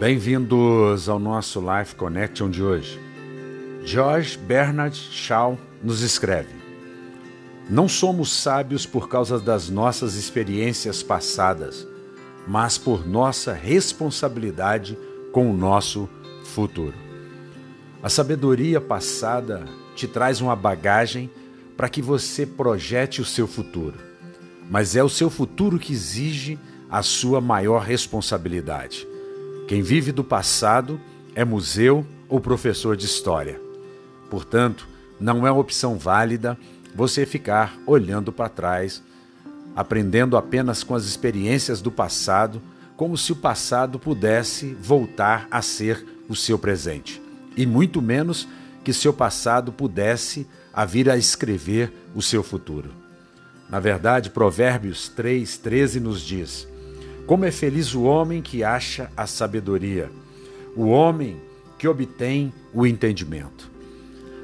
Bem-vindos ao nosso Life Connection de hoje. George Bernard Shaw nos escreve: Não somos sábios por causa das nossas experiências passadas, mas por nossa responsabilidade com o nosso futuro. A sabedoria passada te traz uma bagagem para que você projete o seu futuro, mas é o seu futuro que exige a sua maior responsabilidade. Quem vive do passado é museu ou professor de história. Portanto, não é uma opção válida você ficar olhando para trás, aprendendo apenas com as experiências do passado, como se o passado pudesse voltar a ser o seu presente, e muito menos que seu passado pudesse a vir a escrever o seu futuro. Na verdade, Provérbios 3,13 nos diz: como é feliz o homem que acha a sabedoria, o homem que obtém o entendimento.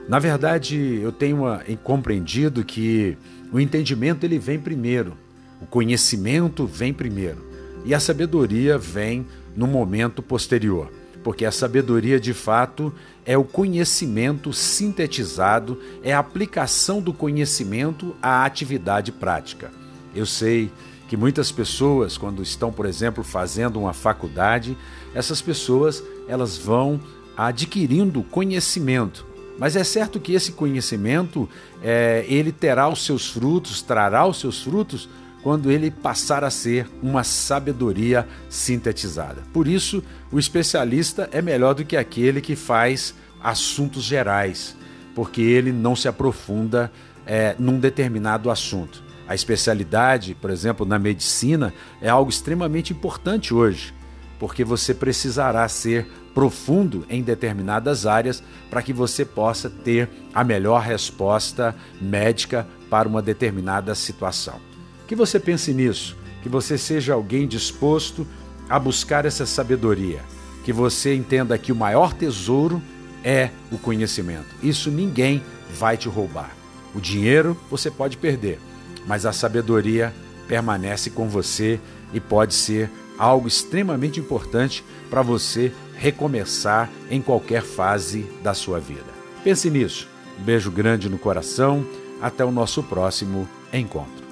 Na verdade, eu tenho compreendido que o entendimento ele vem primeiro, o conhecimento vem primeiro e a sabedoria vem no momento posterior, porque a sabedoria de fato é o conhecimento sintetizado, é a aplicação do conhecimento à atividade prática. Eu sei que muitas pessoas, quando estão, por exemplo, fazendo uma faculdade, essas pessoas elas vão adquirindo conhecimento. Mas é certo que esse conhecimento é, ele terá os seus frutos, trará os seus frutos quando ele passar a ser uma sabedoria sintetizada. Por isso, o especialista é melhor do que aquele que faz assuntos gerais, porque ele não se aprofunda é, num determinado assunto. A especialidade, por exemplo, na medicina, é algo extremamente importante hoje, porque você precisará ser profundo em determinadas áreas para que você possa ter a melhor resposta médica para uma determinada situação. Que você pense nisso, que você seja alguém disposto a buscar essa sabedoria, que você entenda que o maior tesouro é o conhecimento. Isso ninguém vai te roubar. O dinheiro você pode perder, mas a sabedoria permanece com você e pode ser algo extremamente importante para você recomeçar em qualquer fase da sua vida. Pense nisso. Um beijo grande no coração. Até o nosso próximo encontro.